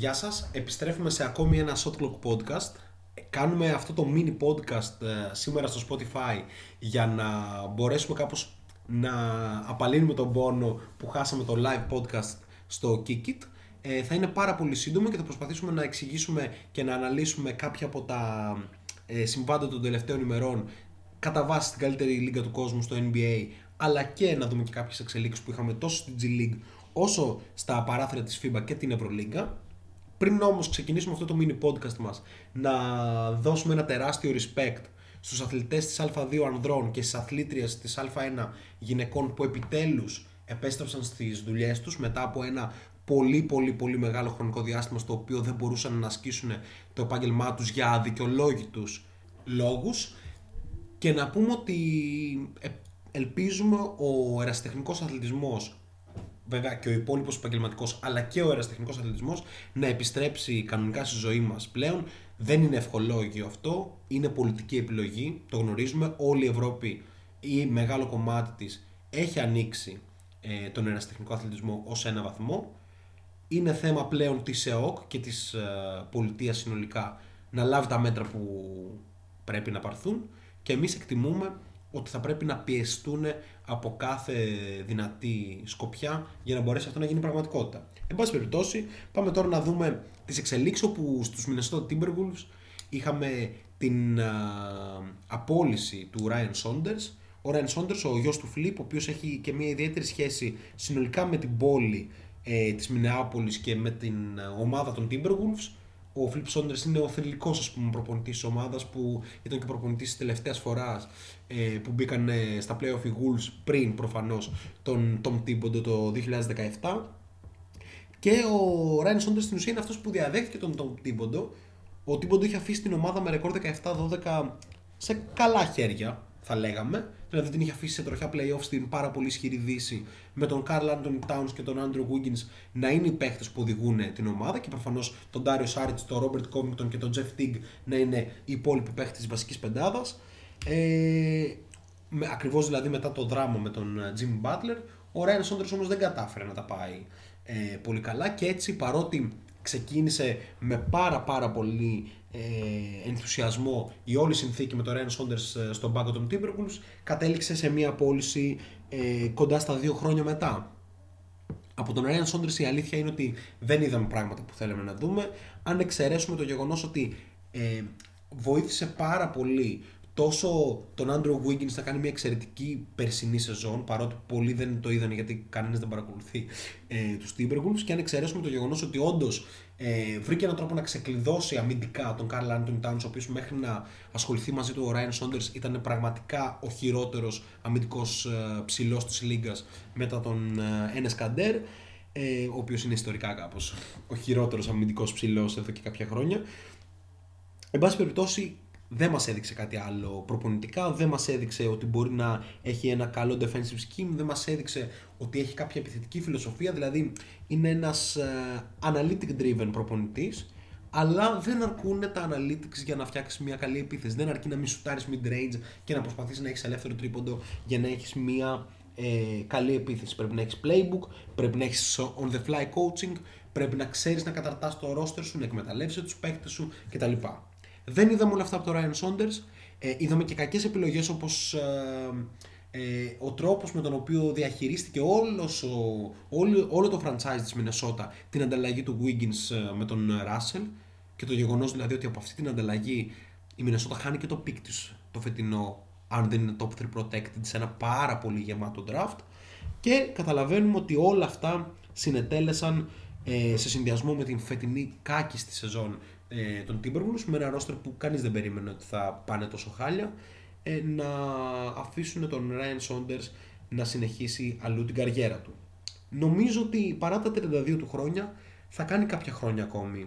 Γεια σας, επιστρέφουμε σε ακόμη ένα Shot Clock Podcast. Κάνουμε αυτό το mini podcast ε, σήμερα στο Spotify για να μπορέσουμε κάπως να απαλύνουμε τον πόνο που χάσαμε το live podcast στο Kikit. Ε, θα είναι πάρα πολύ σύντομο και θα προσπαθήσουμε να εξηγήσουμε και να αναλύσουμε κάποια από τα ε, συμβάντα των τελευταίων ημερών κατά βάση στην καλύτερη λίγα του κόσμου στο NBA αλλά και να δούμε και κάποιες εξελίξεις που είχαμε τόσο στην G League όσο στα παράθυρα της FIBA και την Ευρωλίγκα. Πριν όμως ξεκινήσουμε αυτό το mini podcast μας, να δώσουμε ένα τεράστιο respect στους αθλητές της Α2 ανδρών και στις αθλήτριες της Α1 γυναικών που επιτέλους επέστρεψαν στις δουλειές τους μετά από ένα πολύ πολύ πολύ μεγάλο χρονικό διάστημα στο οποίο δεν μπορούσαν να ασκήσουν το επάγγελμά τους για αδικαιολόγητους λόγους. Και να πούμε ότι ε, ελπίζουμε ο ερασιτεχνικός αθλητισμός βέβαια και ο υπόλοιπος επαγγελματικός αλλά και ο αεραστεχνικός αθλητισμός να επιστρέψει κανονικά στη ζωή μας πλέον. Δεν είναι ευχολόγιο αυτό, είναι πολιτική επιλογή, το γνωρίζουμε. Όλη η Ευρώπη ή μεγάλο κομμάτι της έχει ανοίξει ε, τον αεραστεχνικό αθλητισμό ως ένα βαθμό. Είναι θέμα πλέον της ΕΟΚ και της ε, πολιτείας συνολικά να λάβει τα μέτρα που πρέπει να πάρθουν και εμείς εκτιμούμε ότι θα πρέπει να πιεστούν από κάθε δυνατή σκοπιά για να μπορέσει αυτό να γίνει πραγματικότητα. Εν πάση περιπτώσει, πάμε τώρα να δούμε τις εξελίξεις όπου στους Minnesota Timberwolves είχαμε την α, απόλυση του Ryan Saunders. Ο Ryan Saunders, ο γιος του Flip, ο οποίος έχει και μια ιδιαίτερη σχέση συνολικά με την πόλη ε, της Μινεάπολης και με την ομάδα των Timberwolves ο Φιλιπ Σόντερ είναι ο θρηλυκό προπονητής της ομάδας που ήταν και προπονητής της τελευταίας φοράς ε, που μπήκαν ε, στα playoff οι Wolves πριν προφανώς τον Tom Thibodeau το 2017. Και ο Ράιν Σόντερ στην ουσία είναι αυτός που διαδέχθηκε τον Tom Thibodeau. Ο Thibodeau είχε αφήσει την ομάδα με ρεκόρ 17-12 σε καλά χέρια, θα λέγαμε. Δηλαδή την είχε αφήσει σε τροχιά playoff στην πάρα πολύ ισχυρή δύση με τον Carl Anthony Towns και τον Andrew Wiggins να είναι οι παίχτες που οδηγούν την ομάδα και προφανώς τον Dario Saric, τον Robert Covington και τον Jeff Teague να είναι οι υπόλοιποι παίχτες της βασικής πεντάδας. Ε, Ακριβώς δηλαδή μετά το δράμα με τον ε, Jimmy Butler, ο Ryan Saunders όμως δεν κατάφερε να τα πάει ε, πολύ καλά και έτσι παρότι ξεκίνησε με πάρα πάρα πολύ ε, ενθουσιασμό η όλη συνθήκη με τον Ryan Saunders ε, στον πάγκο των Timberwolves κατέληξε σε μια πώληση ε, κοντά στα δύο χρόνια μετά. Από τον Ryan Saunders η αλήθεια είναι ότι δεν είδαμε πράγματα που θέλαμε να δούμε αν εξαιρέσουμε το γεγονός ότι ε, βοήθησε πάρα πολύ τόσο τον Andrew Wiggins να κάνει μια εξαιρετική περσινή σεζόν, παρότι πολλοί δεν το είδαν γιατί κανένας δεν παρακολουθεί ε, τους Timberwolves. Και αν εξαιρέσουμε το γεγονός ότι όντως ε, βρήκε έναν τρόπο να ξεκλειδώσει αμυντικά τον Carl Anthony Towns, ο οποίος μέχρι να ασχοληθεί μαζί του ο Ryan Saunders ήταν πραγματικά ο χειρότερος αμυντικός ε, ψηλός της Λίγκας μετά τον ε, Enes Kanter. Ε, ο οποίος είναι ιστορικά κάπως ο χειρότερος αμυντικός ψηλός εδώ και κάποια χρόνια. Εν πάση περιπτώσει, δεν μας έδειξε κάτι άλλο προπονητικά, δεν μας έδειξε ότι μπορεί να έχει ένα καλό defensive scheme, δεν μας έδειξε ότι έχει κάποια επιθετική φιλοσοφία, δηλαδή είναι ένας uh, analytic driven προπονητής, αλλά δεν αρκούν τα analytics για να φτιάξεις μια καλή επίθεση. Δεν αρκεί να μην σουτάρεις mid-range και να προσπαθήσεις να έχεις ελεύθερο τρίποντο για να έχεις μια ε, καλή επίθεση. Πρέπει να έχεις playbook, πρέπει να έχεις on the fly coaching, πρέπει να ξέρεις να καταρτάς το roster σου, να εκμεταλλεύσει τους παίκτες σου κτλ. Δεν είδαμε όλα αυτά από τον Ryan Saunders. Ε, είδαμε και κακές επιλογές όπως ε, ε, ο τρόπος με τον οποίο διαχειρίστηκε όλος ο, όλο, όλο το franchise της Minnesota την ανταλλαγή του Wiggins ε, με τον Russell και το γεγονός δηλαδή ότι από αυτή την ανταλλαγή η Minnesota χάνει και το pick της το φετινό αν δεν είναι top 3 protected σε ένα πάρα πολύ γεμάτο draft και καταλαβαίνουμε ότι όλα αυτά συνετέλεσαν ε, σε συνδυασμό με την φετινή κάκιστη σεζόν ε, των Timberwolves με ένα roster που κανείς δεν περίμενε ότι θα πάνε τόσο χάλια ε, να αφήσουν τον Ryan Saunders να συνεχίσει αλλού την καριέρα του. Νομίζω ότι παρά τα 32 του χρόνια θα κάνει κάποια χρόνια ακόμη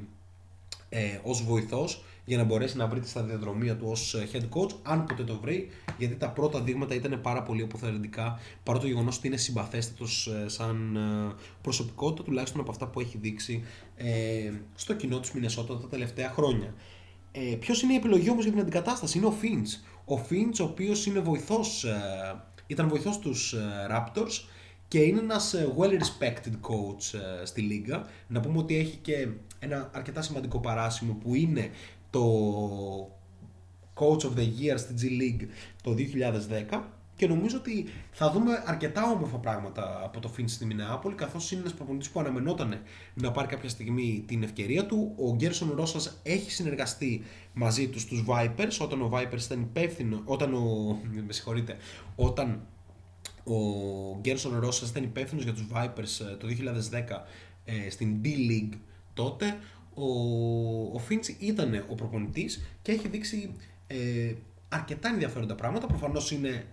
ε, ως βοηθός για να μπορέσει να βρει τη σταδιοδρομία του ως ε, head coach, αν ποτέ το βρει, γιατί τα πρώτα δείγματα ήταν πάρα πολύ αποθαρρυντικά, παρά το γεγονός ότι είναι συμπαθέστατος ε, σαν ε, προσωπικότητα, τουλάχιστον από αυτά που έχει δείξει ε, στο κοινό της Μινεσότα τα τελευταία χρόνια. Ε, Ποιος είναι η επιλογή όμως για την αντικατάσταση, είναι ο Finch. Ο Finch, ο οποίος είναι βοηθός, ήταν βοηθός τους Raptors και είναι ένας well respected coach στη λίγα. Να πούμε ότι έχει και ένα αρκετά σημαντικό παράσημο που είναι το Coach of the Year στη G League το 2010 και νομίζω ότι θα δούμε αρκετά όμορφα πράγματα από το Finch στη Μινεάπολη, καθώς είναι ένας προπονητής που αναμενόταν να πάρει κάποια στιγμή την ευκαιρία του. Ο Γκέρσον Ρώσα έχει συνεργαστεί μαζί του στους Vipers, όταν ο Vipers ήταν υπεύθυνο, όταν ο. Με συγχωρείτε, όταν ο Γκέρσον Ρόσας ήταν υπεύθυνος για τους Vipers ε, το 2010 ε, στην D League τότε. Ο, ο Finch ήταν ο προπονητής και έχει δείξει ε, αρκετά ενδιαφέροντα πράγματα. Προφανώς είναι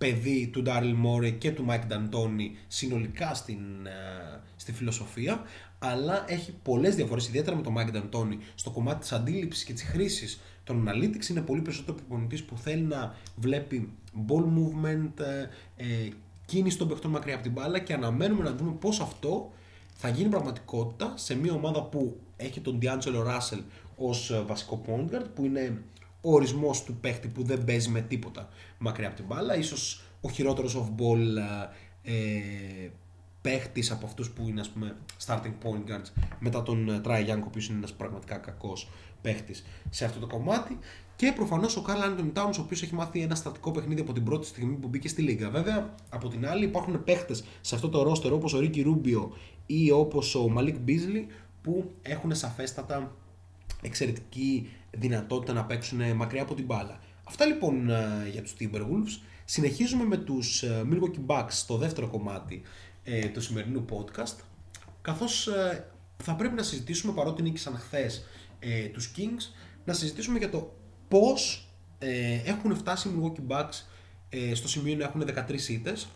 παιδί του Ντάριλ Μόρε και του Μάικ Νταντόνι συνολικά στην, ε, στη φιλοσοφία, αλλά έχει πολλές διαφορές, ιδιαίτερα με τον Μάικ Νταντόνι, στο κομμάτι της αντίληψης και της χρήσης των analytics, είναι πολύ περισσότερο προπονητής που θέλει να βλέπει ball movement, ε, ε, κίνηση των παιχτών μακριά από την μπάλα και αναμένουμε να δούμε πώς αυτό θα γίνει πραγματικότητα σε μια ομάδα που έχει τον D'Angelo Russell ως ε, βασικό point guard, που είναι ο ορισμός του παίχτη που δεν παίζει με τίποτα μακριά από την μπάλα, ίσως ο χειρότερος off-ball ε, παίχτης από αυτούς που είναι ας πούμε starting point guards μετά τον Τράι Young, ο οποίος είναι ένας πραγματικά κακός παίχτης σε αυτό το κομμάτι και προφανώς ο Καρλ Άντων Τάουν, ο οποίος έχει μάθει ένα στατικό παιχνίδι από την πρώτη στιγμή που μπήκε στη Λίγκα. Βέβαια, από την άλλη, υπάρχουν παίχτες σε αυτό το ρόστερ όπως ο Ρίκι Ρούμπιο ή όπως ο Μαλίκ Μπίζλι που έχουν σαφέστατα εξαιρετική δυνατότητα να παίξουν μακριά από την μπάλα. Αυτά λοιπόν ε, για τους Timberwolves. Συνεχίζουμε με τους ε, Milwaukee Bucks στο δεύτερο κομμάτι ε, του σημερινού podcast καθώς θα πρέπει να συζητήσουμε παρότι νίκησαν χθες ε, τους Kings να συζητήσουμε για το πώς έχουν φτάσει οι Milwaukee Bucks στο σημείο να έχουν 13 ήττες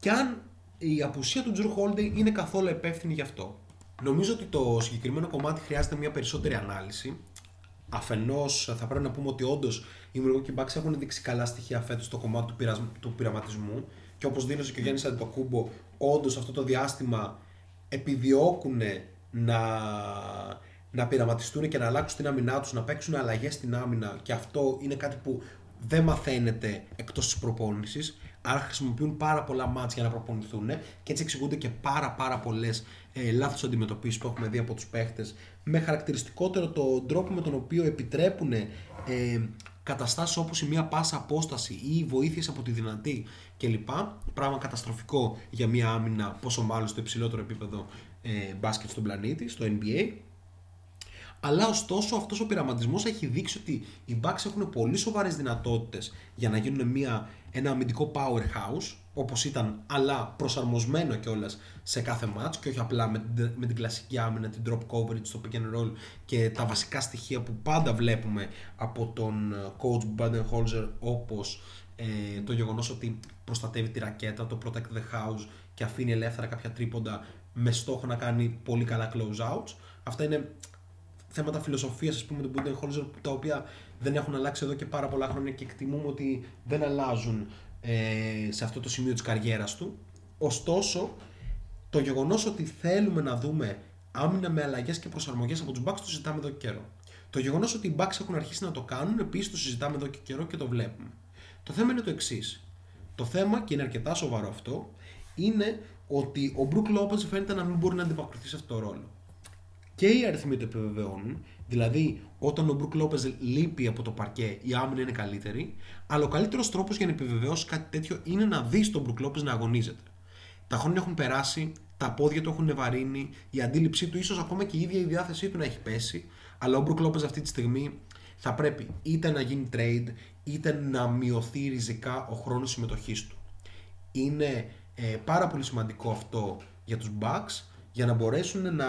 και αν η απουσία του Drew Holiday είναι καθόλου υπεύθυνη γι' αυτό. Νομίζω ότι το συγκεκριμένο κομμάτι χρειάζεται μια περισσότερη ανάλυση. Αφενός, θα πρέπει να πούμε ότι όντως οι Milwaukee Bucks έχουν δείξει καλά στοιχεία φέτος στο κομμάτι του, του πειραματισμού και όπως δήλωσε και ο Γιάννης Αντιτοκούμπο, όντως αυτό το διάστημα επιδιώκουν να, να πειραματιστούν και να αλλάξουν την άμυνά τους, να παίξουν αλλαγές στην άμυνα και αυτό είναι κάτι που δεν μαθαίνεται εκτός της προπόνησης. Άρα χρησιμοποιούν πάρα πολλά μάτς για να προπονηθούν και έτσι εξηγούνται και πάρα πάρα πολλές ε, λάθος αντιμετωπίσεις που έχουμε δει από τους παίχτες με χαρακτηριστικότερο τον τρόπο με τον οποίο επιτρέπουν ε, καταστάσεις όπως η μία πάσα απόσταση ή βοήθειες από τη δυνατή κλπ. Πράγμα καταστροφικό για μια άμυνα πόσο μάλλον στο υψηλότερο επίπεδο ε, μπάσκετ στον πλανήτη, στο NBA. Αλλά ωστόσο αυτός ο πειραματισμός έχει δείξει ότι οι Bucks έχουν πολύ σοβαρές δυνατότητες για να γίνουν μια, ένα αμυντικό powerhouse όπως ήταν, αλλά προσαρμοσμένο κιόλας σε κάθε match και όχι απλά με, με την κλασική άμυνα, την drop coverage, το pick and roll και τα βασικά στοιχεία που πάντα βλέπουμε από τον ε, coach Budenholzer όπως ε, το γεγονός ότι προστατεύει τη ρακέτα, το protect the house και αφήνει ελεύθερα κάποια τρίποντα με στόχο να κάνει πολύ καλά close outs. Αυτά είναι θέματα φιλοσοφίας, ας πούμε, του Budenholzer τα οποία δεν έχουν αλλάξει εδώ και πάρα πολλά χρόνια και εκτιμούμε ότι δεν αλλάζουν ε, σε αυτό το σημείο της καριέρας του. Ωστόσο, το γεγονός ότι θέλουμε να δούμε άμυνα με αλλαγές και προσαρμογές από τους Bucks το συζητάμε εδώ και καιρό. Το γεγονός ότι οι Bucks έχουν αρχίσει να το κάνουν επίσης το συζητάμε εδώ και καιρό και το βλέπουμε. Το θέμα είναι το εξής. Το θέμα, και είναι αρκετά σοβαρό αυτό, είναι ότι ο Μπρουκ Λόπez φαίνεται να μην μπορεί να αντιπακριθεί σε αυτό το ρόλο. Και οι αριθμοί το επιβεβαιώνουν, Δηλαδή, όταν ο Μπρουκ Λόπε λείπει από το παρκέ, η άμυνα είναι καλύτερη. Αλλά ο καλύτερος τρόπος για να επιβεβαιώσει κάτι τέτοιο είναι να δεις τον Μπρουκ Λόπε να αγωνίζεται. Τα χρόνια έχουν περάσει, τα πόδια του έχουν βαρύνει, η αντίληψή του, ίσως ακόμα και η ίδια η διάθεσή του να έχει πέσει. Αλλά ο Μπρουκ Λόπε αυτή τη στιγμή θα πρέπει είτε να γίνει trade, είτε να μειωθεί ριζικά ο χρόνος συμμετοχής του. Είναι ε, πάρα πολύ σημαντικό αυτό για τους Bucks για να μπορέσουν να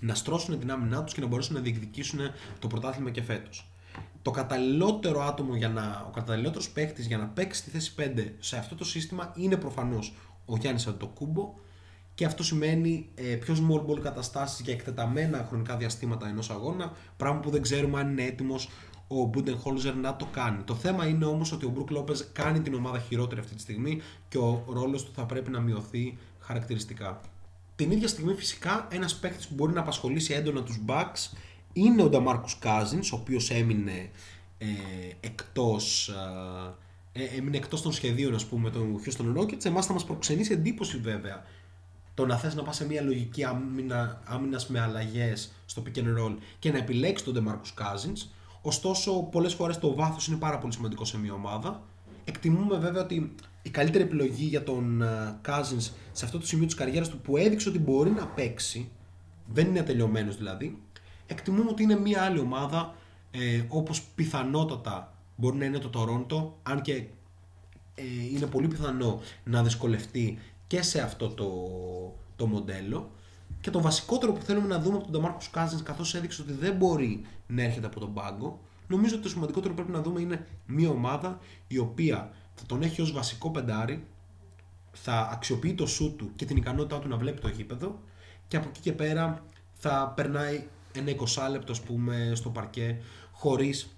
να στρώσουν την άμυνά τους και να μπορέσουν να διεκδικήσουν το πρωτάθλημα και φέτος. Το καταλληλότερο άτομο για να, ο καταλληλότερος παίχτη για να παίξει τη θέση 5 σε αυτό το σύστημα είναι προφανώς ο Γιάννης Αντοκούμπο και αυτό σημαίνει ε, πιο small ball καταστάσεις για εκτεταμένα χρονικά διαστήματα ενός αγώνα, πράγμα που δεν ξέρουμε αν είναι έτοιμος ο Μπούντενχόλζερ να το κάνει. Το θέμα είναι όμως ότι ο Μπρουκ Λόπες κάνει την ομάδα χειρότερη αυτή τη στιγμή και ο ρόλος του θα πρέπει να μειωθεί χαρακτηριστικά. Την ίδια στιγμή φυσικά ένας παίκτης που μπορεί να απασχολήσει έντονα τους Bucks είναι ο Νταμάρκους Cousins, ο οποίος έμεινε ε, εκτός, ε, έμεινε εκτός των σχεδίων ας πούμε των Houston Rockets. Εμάς θα μας προξενήσει εντύπωση βέβαια το να θες να πας σε μια λογική άμυνα με αλλαγές στο pick and roll και να επιλέξεις τον DeMarcus Cousins. Ωστόσο, πολλές φορές το βάθος είναι πάρα πολύ σημαντικό σε μια ομάδα. Εκτιμούμε βέβαια ότι η καλύτερη επιλογή για τον ε, Cousins σε αυτό το σημείο της καριέρας του που έδειξε ότι μπορεί να παίξει, δεν είναι τελειωμένος δηλαδή, εκτιμούμε ότι είναι μια άλλη ομάδα ε, όπως πιθανότατα μπορεί να είναι το Toronto, αν και ε, είναι πολύ πιθανό να δυσκολευτεί και σε αυτό το, το μοντέλο. Και το βασικότερο που θέλουμε να δούμε από τον Marcus Cousins καθώς έδειξε ότι δεν μπορεί να έρχεται από τον πάγκο, νομίζω ότι το σημαντικότερο που πρέπει να δούμε είναι μια ομάδα η οποία θα τον έχει ως βασικό πεντάρι, θα αξιοποιεί το σου του και την ικανότητά του να βλέπει το γήπεδο και από εκεί και πέρα θα περνάει ένα 20 λεπτό πούμε στο παρκέ χωρίς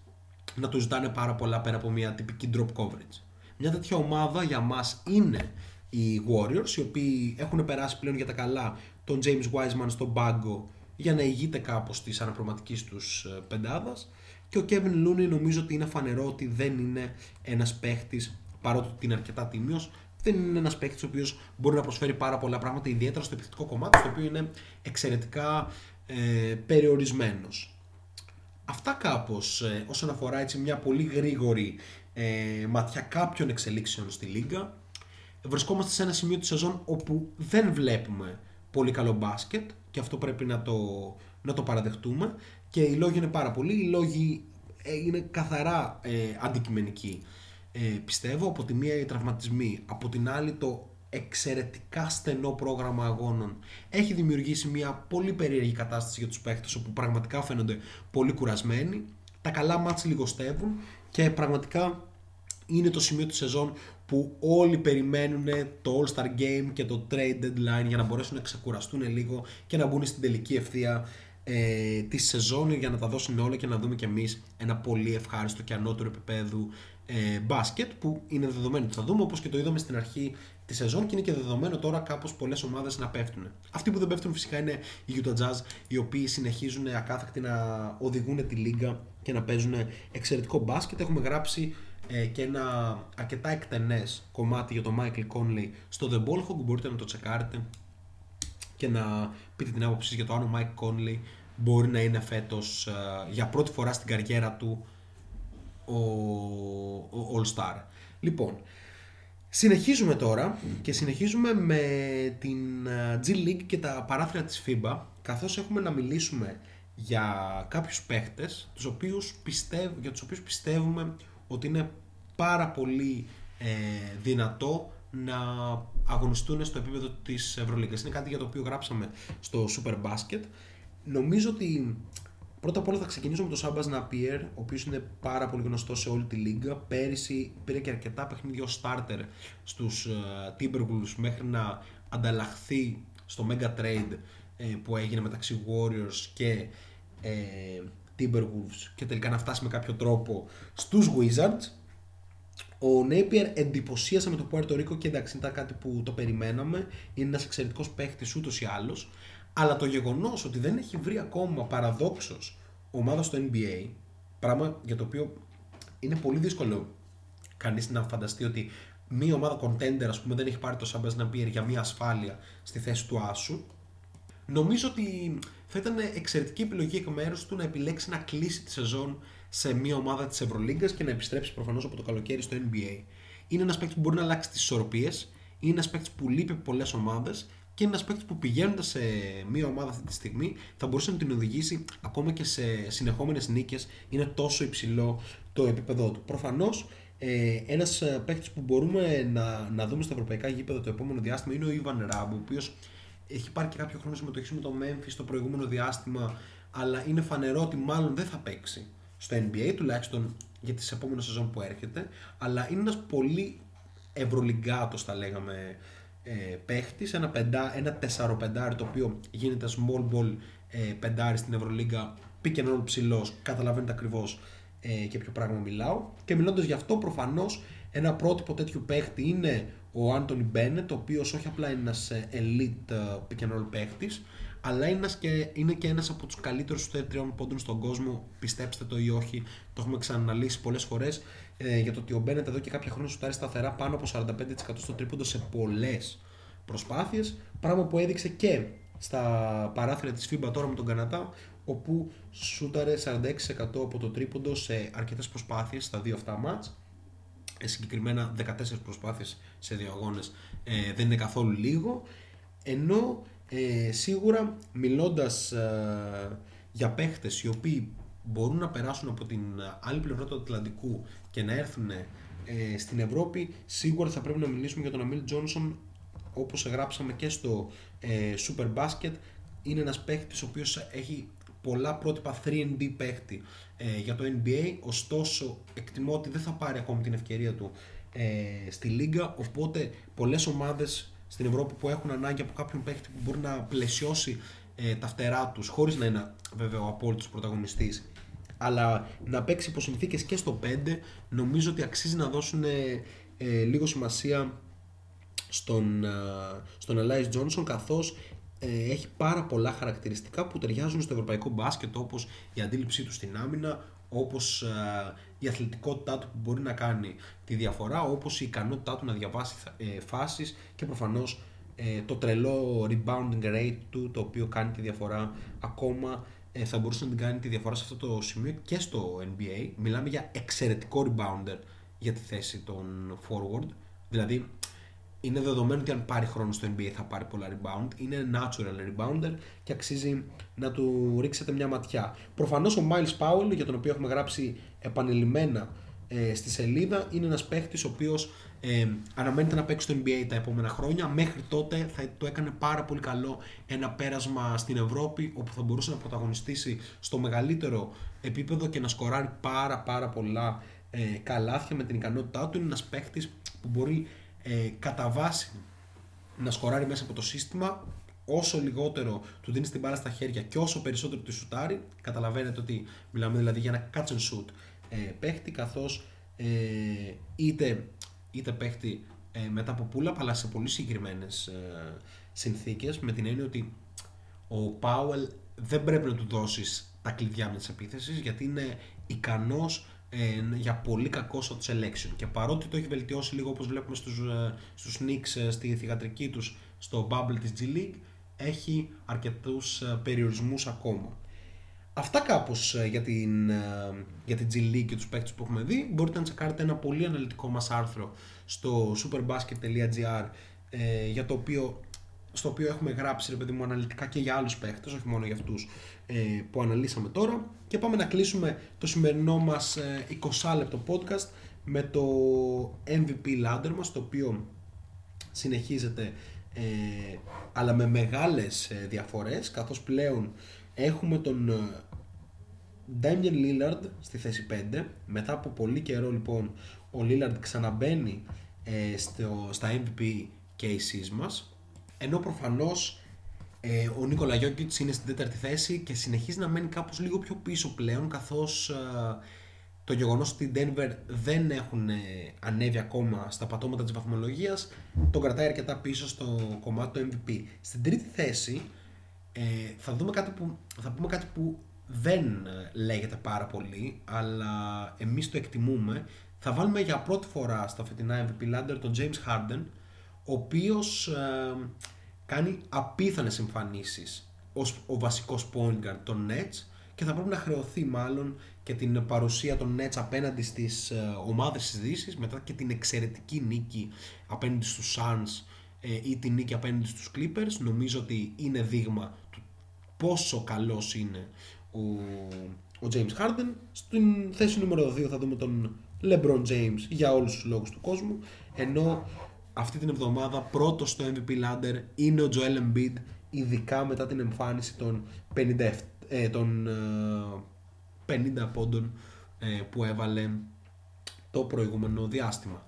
να τους ζητάνε πάρα πολλά πέρα από μια τυπική drop coverage. Μια τέτοια ομάδα για μας είναι οι Warriors, οι οποίοι έχουν περάσει πλέον για τα καλά τον James Wiseman στον πάγκο για να ηγείται κάπως της αναπροματικής τους ε, πεντάδας και ο Kevin Looney νομίζω ότι είναι φανερό ότι δεν είναι ένας παίχτης παρότι είναι αρκετά τίμιος δεν είναι ένας παίχτης ο οποίος μπορεί να προσφέρει πάρα πολλά πράγματα ιδιαίτερα στο επιθετικό κομμάτι στο οποίο είναι εξαιρετικά ε, περιορισμένος. Αυτά κάπως ε, όσον αφορά έτσι μια πολύ γρήγορη ε, ματιά κάποιων εξελίξεων στη Λίγκα. Βρισκόμαστε σε ένα σημείο της σεζόν όπου δεν βλέπουμε πολύ καλό μπάσκετ και αυτό πρέπει να το, να το παραδεχτούμε και οι λόγοι είναι πάρα πολλοί, οι λόγοι ε, είναι καθαρά ε, αντικειμενικοί. Ε, πιστεύω από τη μία οι τραυματισμοί, από την άλλη το εξαιρετικά στενό πρόγραμμα αγώνων έχει δημιουργήσει μια πολύ περίεργη κατάσταση για τους παίχτες όπου πραγματικά φαίνονται πολύ κουρασμένοι. Τα καλά μάτς λιγοστεύουν και πραγματικά είναι το σημείο της σεζόν που όλοι περιμένουν το All-Star Game και το Trade Deadline για να μπορέσουν να ξεκουραστούν λίγο και να μπουν στην τελική ευθεία ε, της σεζόν για να τα δώσουν όλα και να δούμε κι εμείς ένα πολύ ευχάριστο και ανώτερο επίπεδο ε, μπάσκετ που είναι δεδομένο ότι θα δούμε όπως και το είδαμε στην αρχή της σεζόν και είναι και δεδομένο τώρα κάπως πολλές ομάδες να πέφτουν. Αυτοί που δεν πέφτουν φυσικά είναι οι Utah Jazz οι οποίοι συνεχίζουν ακάθεκτοι να οδηγούν τη λίγα και να παίζουν εξαιρετικό μπάσκετ. Έχουμε γράψει ε, και ένα αρκετά εκτενές κομμάτι για τον Michael Conley στο The Ball Hog, μπορείτε να το τσεκάρετε και να πείτε την άποψη για το αν ο Mike Conley μπορεί να είναι φέτος ε, για πρώτη φορά στην καριέρα του ο, ο All Star. Λοιπόν, συνεχίζουμε τώρα και συνεχίζουμε με την ε, G League και τα παράθυρα της FIBA καθώς έχουμε να μιλήσουμε για κάποιους παίχτες τους οποίους πιστεύ, για τους οποίους πιστεύουμε ότι είναι πάρα πολύ ε, δυνατό να αγωνιστούν στο επίπεδο της Ευρωλίγκας. Είναι κάτι για το οποίο γράψαμε στο Super Basket. Νομίζω ότι πρώτα απ' όλα θα ξεκινήσω με τον Σάμπας Ναπιέρ, ο οποίος είναι πάρα πολύ γνωστός σε όλη τη λίγα. Πέρυσι πήρε και αρκετά παιχνίδια ως starter στους uh, Timberwolves μέχρι να ανταλλαχθεί στο Mega Trade ε, που έγινε μεταξύ Warriors και ε, Timberwolves και τελικά να φτάσει με κάποιο τρόπο στους Wizards. Ο Napier εντυπωσίασε με το Puerto Rico και εντάξει ήταν κάτι που το περιμέναμε. Είναι ένας εξαιρετικός παίχτης ούτως ή άλλως. Αλλά το γεγονός ότι δεν έχει βρει ακόμα παραδόξως ομάδα στο NBA, πράγμα για το οποίο είναι πολύ δύσκολο κανείς να φανταστεί ότι μία ομάδα contender ας πούμε δεν έχει πάρει το Sabas Napier για μία ασφάλεια στη θέση του Άσου Νομίζω ότι θα ήταν εξαιρετική επιλογή εκ μέρους του να επιλέξει να κλείσει τη σεζόν σε μια ομάδα της Ευρωλίγκας και να επιστρέψει προφανώς από το καλοκαίρι στο NBA. Είναι ένας παίκτης που μπορεί να αλλάξει τις ισορροπίες, είναι ένας παίκτης που λείπει από πολλές ομάδες και είναι ένας παίκτης που πηγαίνοντα σε μια ομάδα αυτή τη στιγμή θα μπορούσε να την οδηγήσει ακόμα και σε συνεχόμενες νίκες. Είναι τόσο υψηλό το επίπεδό του. Προφανώς ε, ένας παίκτης που μπορούμε να, να δούμε στα ευρωπαϊκά γήπεδα το επόμενο διάστημα είναι ο Ιβαν Ράμπο, ο οποίος έχει πάρει και κάποιο χρόνο συμμετοχή με το Memphis στο προηγούμενο διάστημα, αλλά είναι φανερό ότι μάλλον δεν θα παίξει στο NBA, τουλάχιστον για τις επόμενες σεζόν που έρχεται, αλλά είναι ένας πολύ ευρωλιγκάτος θα λέγαμε ε, παίχτης, ένα, πεντά, ένα τεσσαροπεντάρι το οποίο γίνεται small ball ε, πεντάρι στην Ευρωλίγκα, pick and roll ψηλός, καταλαβαίνετε ακριβώς ε, και ποιο πράγμα μιλάω. Και μιλώντας γι' αυτό προφανώς ένα πρότυπο τέτοιου παίχτη είναι ο Άντωνι Μπένετ, ο οποίος όχι απλά είναι ένας ε, elite ε, pick and roll παίχτης, αλλά είναι, και, είναι και ένας από τους καλύτερους του τριών πόντων στον κόσμο. Πιστέψτε το ή όχι, το έχουμε ξαναλύσει πολλές φορές ε, για το ότι ο Μπένετ εδώ και κάποια χρόνια σουτάρει σταθερά πάνω από 45% στο τρίποντο σε πολλές προσπάθειες, πράγμα που έδειξε και στα παράθυρα της FIBA τώρα με τον Καναδά, όπου σούταρε 46% από το τρίποντο σε αρκετές προσπάθειες στα δύο αυτά μάτς. Ε, συγκεκριμένα 14 προσπάθειες σε δύο αγώνες ε, δεν είναι καθόλου λίγο. Ενώ ε, σίγουρα μιλώντας ε, για παίχτες οι οποίοι μπορούν να περάσουν από την άλλη πλευρά του Ατλαντικού και να έρθουν ε, στην Ευρώπη, σίγουρα θα πρέπει να μιλήσουμε για τον Αμίλ Τζόνσον όπως γράψαμε και στο ε, Super Basket. Είναι ένας παίχτης ο οποίος έχει πολλά πρότυπα 3D παίχτη ε, για το NBA, ωστόσο εκτιμώ ότι δεν θα πάρει ακόμη την ευκαιρία του ε, στη Λίγκα, οπότε πολλές ομάδες στην Ευρώπη που έχουν ανάγκη από κάποιον παίχτη που μπορεί να πλαισιώσει ε, τα φτερά τους, χωρίς να είναι βέβαια ο απόλυτος πρωταγωνιστής, αλλά να παίξει υπό συνθήκες και στο 5, νομίζω ότι αξίζει να δώσουν ε, ε, λίγο σημασία στον, ε, στον Elias Johnson καθώς ε, έχει πάρα πολλά χαρακτηριστικά που ταιριάζουν στο ευρωπαϊκό μπάσκετ όπως η αντίληψή του στην άμυνα, όπως ε, η αθλητικότητά του που μπορεί να κάνει τη διαφορά, όπως η ικανότητά του να διαβάσει ε, φάσεις και προφανώς ε, το τρελό rebounding rate του το οποίο κάνει τη διαφορά ακόμα ε, θα μπορούσε να την κάνει τη διαφορά σε αυτό το σημείο και στο NBA. Μιλάμε για εξαιρετικό rebounder για τη θέση των forward. Δηλαδή είναι δεδομένο ότι αν πάρει χρόνο στο NBA θα πάρει πολλά rebound. Είναι natural rebounder και αξίζει να του ρίξετε μια ματιά. Προφανώς ο Miles Powell, για τον οποίο έχουμε γράψει επανειλημμένα ε, στη σελίδα, είναι ένας παίχτης ο οποίος ε, αναμένεται να παίξει στο NBA τα επόμενα χρόνια. Μέχρι τότε θα το έκανε πάρα πολύ καλό ένα πέρασμα στην Ευρώπη όπου θα μπορούσε να πρωταγωνιστήσει στο μεγαλύτερο επίπεδο και να σκοράρει πάρα πάρα πολλά ε, καλάθια με την ικανότητά του. Είναι ένας παίχτης που μπορεί ε, κατά βάση να σκοράρει μέσα από το σύστημα όσο λιγότερο του δίνεις την μπάλα στα χέρια και όσο περισσότερο τη σουτάρει καταλαβαίνετε ότι μιλάμε δηλαδή για ένα catch and shoot ε, παίχτη καθώς ε, είτε, είτε παίχτη ε, μετά από πουλα αλλά σε πολύ συγκεκριμένες ε, συνθήκες με την έννοια ότι ο Πάουελ δεν πρέπει να του δώσεις τα κλειδιά με επίθεσης γιατί είναι ικανός ε, για πολύ κακό shot selection και παρότι το έχει βελτιώσει λίγο όπως βλέπουμε στους, ε, στους Knicks ε, στη θηγατρική τους στο bubble της G League έχει αρκετούς ε, περιορισμούς ακόμα. Αυτά κάπως για την, για την G League και τους παίκτες που έχουμε δει. Μπορείτε να τσεκάρετε ένα πολύ αναλυτικό μας άρθρο στο superbasket.gr για το οποίο στο οποίο έχουμε γράψει ρε παιδί μου αναλυτικά και για άλλους παίχτες, όχι μόνο για αυτούς ε, που αναλύσαμε τώρα και πάμε να κλείσουμε το σημερινό μας ε, 20 λεπτό podcast με το MVP ladder μας το οποίο συνεχίζεται ε, αλλά με μεγάλες ε, διαφορές καθώς πλέον έχουμε τον ε, Damian Lillard στη θέση 5 μετά από πολύ καιρό λοιπόν ο Lillard ξαναμπαίνει ε, στο, στα MVP cases μας ενώ προφανώς ε, ο Νίκολα Γιώκητς είναι στην τέταρτη θέση και συνεχίζει να μένει κάπως λίγο πιο πίσω πλέον καθώς ε, το γεγονός ότι οι Denver δεν έχουν ε, ανέβει ακόμα στα πατώματα της βαθμολογίας τον κρατάει αρκετά πίσω στο κομμάτι του MVP. Στην τρίτη θέση ε, θα, δούμε κάτι που, θα πούμε κάτι που δεν ε, λέγεται πάρα πολύ αλλά εμείς το εκτιμούμε. Θα βάλουμε για πρώτη φορά στα φετινά MVP Lander τον James Harden ο οποίος ε, κάνει απίθανες εμφανίσεις ως ο βασικός point guard των Nets και θα πρέπει να χρεωθεί μάλλον και την παρουσία των Nets απέναντι στις ε, ομάδες της Δύσης μετά και την εξαιρετική νίκη απέναντι στους Suns ε, ή την νίκη απέναντι στους Clippers. Νομίζω ότι είναι δείγμα του πόσο καλός είναι ο, ο James Harden στην θέση νούμερο 2 θα δούμε τον LeBron James για όλους τους λόγους του κόσμου ενώ αυτή την εβδομάδα πρώτος στο MVP Ladder είναι ο Joel Embiid ειδικά μετά την εμφάνιση των 50, ε, των, 50 ε, πόντων ε, που έβαλε το προηγούμενο διάστημα.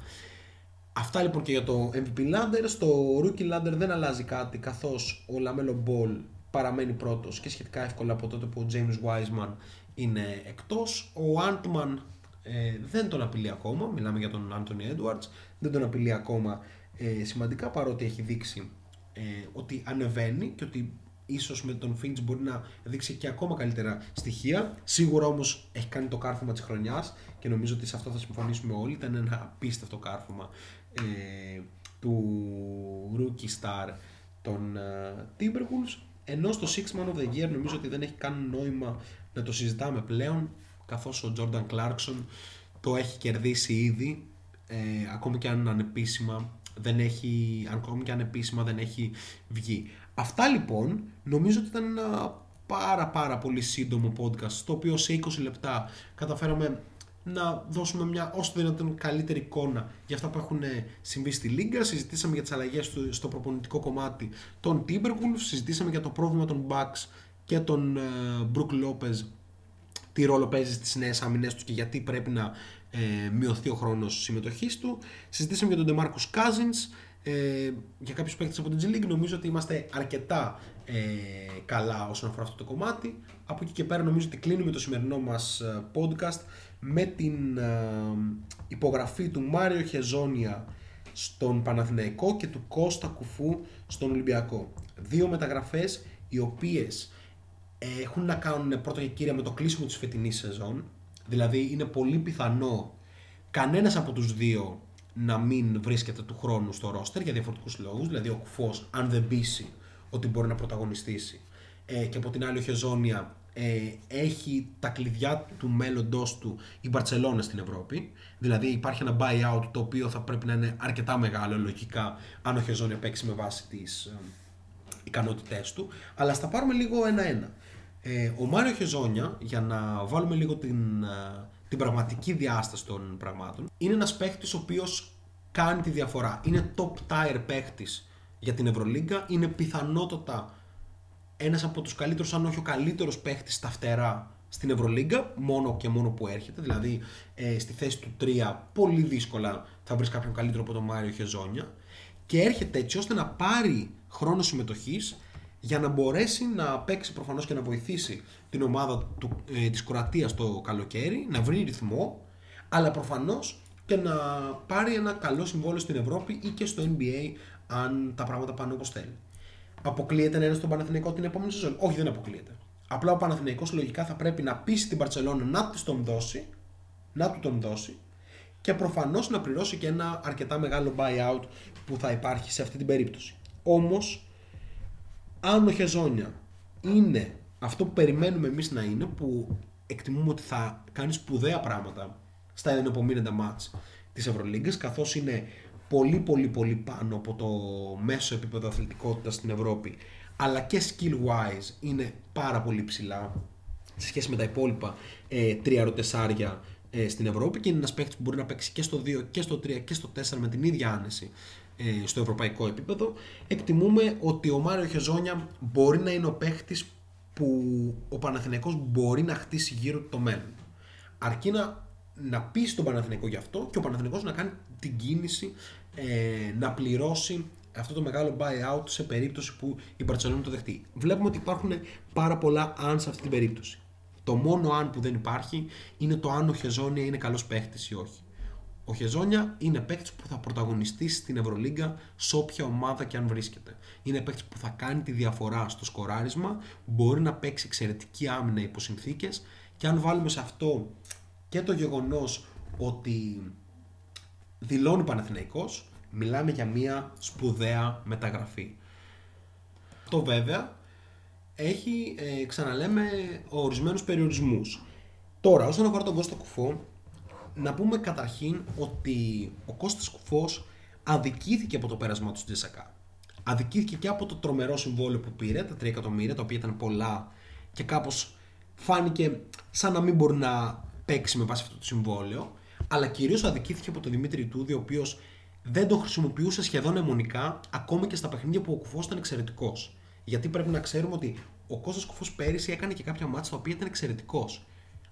Αυτά λοιπόν και για το MVP Ladder. Στο Rookie Ladder δεν αλλάζει κάτι καθώς ο Lamelo Ball παραμένει πρώτος και σχετικά εύκολα από τότε που ο James Wiseman είναι εκτός. Ο Antman ε, δεν τον απειλεί ακόμα, μιλάμε για τον Anthony Edwards, δεν τον απειλεί ακόμα ε, σημαντικά παρότι έχει δείξει ε, ότι ανεβαίνει και ότι ίσως με τον Finch μπορεί να δείξει και ακόμα καλύτερα στοιχεία. Σίγουρα όμως έχει κάνει το κάρφωμα της χρονιάς και νομίζω ότι σε αυτό θα συμφωνήσουμε όλοι. Ήταν ένα απίστευτο κάρφωμα ε, του Rookie Star των uh, Timberwolves ενώ στο Six Man of the Year νομίζω ότι δεν έχει καν νόημα να το συζητάμε πλέον καθώς ο Jordan Clarkson το έχει κερδίσει ήδη ε, ακόμη και αν ανεπίσημα δεν έχει, ακόμη και αν επίσημα δεν έχει βγει. Αυτά λοιπόν νομίζω ότι ήταν ένα πάρα πάρα πολύ σύντομο podcast στο οποίο σε 20 λεπτά καταφέραμε να δώσουμε μια όσο δυνατόν καλύτερη εικόνα για αυτά που έχουν συμβεί στη Λίγκα. Συζητήσαμε για τις αλλαγές στο προπονητικό κομμάτι των Timberwolves, συζητήσαμε για το πρόβλημα των Bucks και τον ε, Brook Lopez τι ρόλο παίζει στις νέες άμυνες τους και γιατί πρέπει να ε, μειωθεί ο χρόνος συμμετοχής του. Συζητήσαμε για τον DeMarcus Cousins, ε, για κάποιους παίκτες από την G League νομίζω ότι είμαστε αρκετά ε, καλά όσον αφορά αυτό το κομμάτι. Από εκεί και πέρα νομίζω ότι κλείνουμε το σημερινό μας ε, podcast με την ε, υπογραφή του Μάριο Χεζόνια στον Παναθηναϊκό και του Κώστα Κουφού στον Ολυμπιακό. Δύο μεταγραφές οι οποίες έχουν να κάνουν πρώτα και κύρια με το κλείσιμο της φετινής σεζόν. Δηλαδή είναι πολύ πιθανό κανένας από τους δύο να μην βρίσκεται του χρόνου στο ρόστερ για διαφορετικούς λόγους. Δηλαδή ο Κουφός αν δεν πείσει ότι μπορεί να πρωταγωνιστήσει ε, και από την άλλη ο Χεζόνια ε, έχει τα κλειδιά του μέλλοντό του η Μπαρσελόνα στην Ευρώπη. Δηλαδή υπάρχει ένα buyout το οποίο θα πρέπει να είναι αρκετά μεγάλο λογικά αν ο Χεζόνια παίξει με βάση τις ε, ικανότητές του. Αλλά στα πάρουμε λίγο ένα-ένα. Ε, ο Μάριο Χεζόνια, για να βάλουμε λίγο την, ε, την πραγματική διάσταση των πραγμάτων, είναι ένας παίχτης ο οποίος κάνει τη διαφορά. Είναι top tier παίχτης για την Ευρωλίγκα, είναι πιθανότατα ένας από τους καλύτερους, αν όχι ο καλύτερος παίχτης στα φτερά στην Ευρωλίγκα, μόνο και μόνο που έρχεται. Δηλαδή ε, στη θέση του 3 πολύ δύσκολα θα βρεις κάποιον καλύτερο από τον Μάριο Χεζόνια. Και έρχεται έτσι ώστε να πάρει χρόνο συμμετοχής για να μπορέσει να παίξει προφανώς και να βοηθήσει την ομάδα του, ε, της Κροατίας το καλοκαίρι, να βρει ρυθμό, αλλά προφανώς και να πάρει ένα καλό συμβόλαιο στην Ευρώπη ή και στο NBA αν τα πράγματα πάνε όπως θέλει. Αποκλείεται να είναι στον Παναθηναϊκό την επόμενη σεζόν. Όχι, δεν αποκλείεται. Απλά ο Παναθηναϊκός λογικά θα πρέπει να πείσει την Παρσελόνα να της τον δώσει, να του τον δώσει και προφανώς να πληρώσει και ένα αρκετά μεγάλο buyout που θα υπάρχει σε αυτή την περίπτωση. Όμως αν ο Χεζόνια είναι αυτό που περιμένουμε εμείς να είναι, που εκτιμούμε ότι θα κάνει σπουδαία πράγματα στα ενεπομείνοντα μάτς της Ευρωλίγκας, καθώς είναι πολύ πολύ πολύ πάνω από το μέσο επίπεδο αθλητικότητας στην Ευρώπη, αλλά και skill wise είναι πάρα πολύ ψηλά σε σχέση με τα υπόλοιπα ε, τρία ρωτεσάρια ε, στην Ευρώπη και είναι ένας παίχτης που μπορεί να παίξει και στο 2 και στο 3 και στο 4 με την ίδια άνεση ε, στο ευρωπαϊκό επίπεδο. Εκτιμούμε ότι ο Μάριο Χεζόνια μπορεί να είναι ο παίχτη που ο Παναθηναϊκός μπορεί να χτίσει γύρω του το μέλλον. Αρκεί να, να πείσει τον Παναθηναϊκό γι' αυτό και ο Παναθηναϊκός να κάνει την κίνηση ε, να πληρώσει αυτό το μεγάλο buyout σε περίπτωση που η Μπαρτσελόνη το δεχτεί. Βλέπουμε ότι υπάρχουν πάρα πολλά αν σε αυτή την περίπτωση. Το μόνο αν που δεν υπάρχει είναι το αν ο Χεζόνια είναι καλός παίχτη ή όχι. Ο Χεζόνια είναι παίκτης που θα πρωταγωνιστήσει στην Ευρωλίγκα σε όποια ομάδα και αν βρίσκεται. Είναι παίκτης που θα κάνει τη διαφορά στο σκοράρισμα, μπορεί να παίξει εξαιρετική άμυνα υπό συνθήκες και αν βάλουμε σε αυτό και το γεγονός ότι δηλώνει Παναθηναϊκός, μιλάμε για μια σπουδαία μεταγραφή. Το βέβαια έχει, ε, ξαναλέμε, ορισμένους περιορισμούς. Τώρα, όσον αφορά τον Κώστα Κουφό, να πούμε καταρχήν ότι ο Κώστας Κουφός αδικήθηκε από το πέρασμα του στην Τζεσακά. Αδικήθηκε και από το τρομερό συμβόλαιο που πήρε, τα 3 εκατομμύρια, τα οποία ήταν πολλά και κάπως φάνηκε σαν να μην μπορεί να παίξει με βάση αυτό το συμβόλαιο. Αλλά κυρίως αδικήθηκε από τον Δημήτρη Τούδη, ο οποίος δεν το χρησιμοποιούσε σχεδόν αιμονικά, ακόμη και στα παιχνίδια που ο Κουφός ήταν εξαιρετικός. Γιατί πρέπει να ξέρουμε ότι ο Κώστας Κουφός πέρυσι έκανε και κάποια μάτια τα οποία ήταν εξαιρετικός.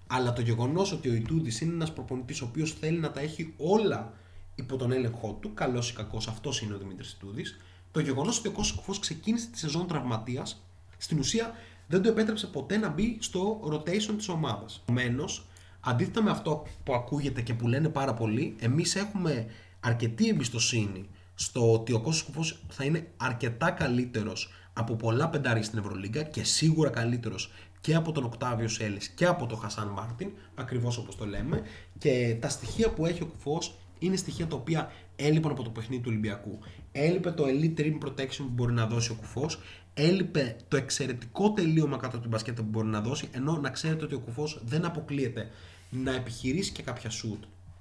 Αλλά το γεγονός ότι ο Ιτούδης είναι ένας προπονητής ο οποίος θέλει να τα έχει όλα υπό τον έλεγχό του, καλός ή κακός, αυτός είναι ο Δημήτρης Ιτούδης, το γεγονός ότι ο Κώσο Κουφός ξεκίνησε τη σεζόν τραυματίας, στην ουσία δεν του επέτρεψε ποτέ να μπει στο rotation της ομάδας. Επομένως, αντίθετα με αυτό που ακούγεται και που λένε πάρα πολύ, εμείς έχουμε αρκετή εμπιστοσύνη στο ότι ο Κώσος Κουφός θα είναι αρκετά καλύτερος από πολλά πεντάρια στην Ευρωλίγκα και σίγουρα καλύτερος και από τον Οκτάβιο Σέλης και από τον Χασάν Μάρτιν, ακριβώς όπως το λέμε και τα στοιχεία που έχει ο Κουφός είναι στοιχεία τα οποία έλειπαν από το παιχνίδι του Ολυμπιακού. Έλειπε το elite rim protection που μπορεί να δώσει ο κουφός, έλειπε το εξαιρετικό τελείωμα κάτω από την μπασκέτα που μπορεί να δώσει, ενώ να ξέρετε ότι ο κουφός δεν αποκλείεται να επιχειρήσει και κάποια shoot.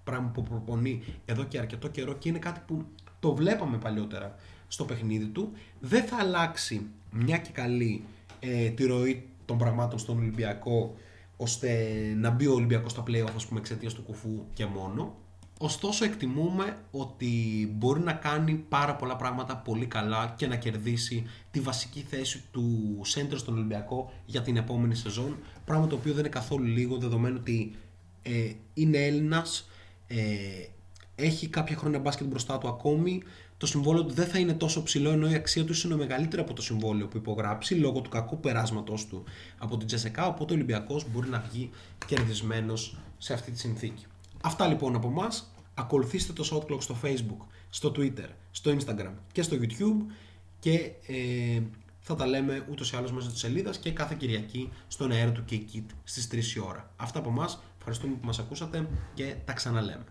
Πράγμα που προπονεί εδώ και αρκετό καιρό και είναι κάτι που το βλέπαμε παλιότερα στο παιχνίδι του. Δεν θα αλλάξει μια και καλή ε, τη ροή των πραγμάτων στον Ολυμπιακό ώστε να μπει ο Ολυμπιακός στα playoff ας πούμε εξαιτίας του κουφού και μόνο. Ωστόσο εκτιμούμε ότι μπορεί να κάνει πάρα πολλά πράγματα πολύ καλά και να κερδίσει τη βασική θέση του center στον Ολυμπιακό για την επόμενη σεζόν. Πράγμα το οποίο δεν είναι καθόλου λίγο δεδομένου ότι ε, είναι Έλληνας, ε, έχει κάποια χρόνια μπάσκετ μπροστά του ακόμη. Το συμβόλαιο του δεν θα είναι τόσο ψηλό ενώ η αξία του είναι μεγαλύτερη από το συμβόλαιο που υπογράψει λόγω του κακού περάσματο του από την Τζεσεκά. Οπότε ο Ολυμπιακός μπορεί να βγει κερδισμένος σε αυτή τη συνθήκη. Αυτά λοιπόν από εμάς. Ακολουθήστε το Shot Clock στο Facebook, στο Twitter, στο Instagram και στο YouTube και ε, θα τα λέμε ούτως ή άλλως μέσα της σελίδας και κάθε Κυριακή στον αέρα του K-Kit στις 3 η ώρα. Αυτά από εμάς. Ευχαριστούμε που μας ακούσατε και τα ξαναλέμε.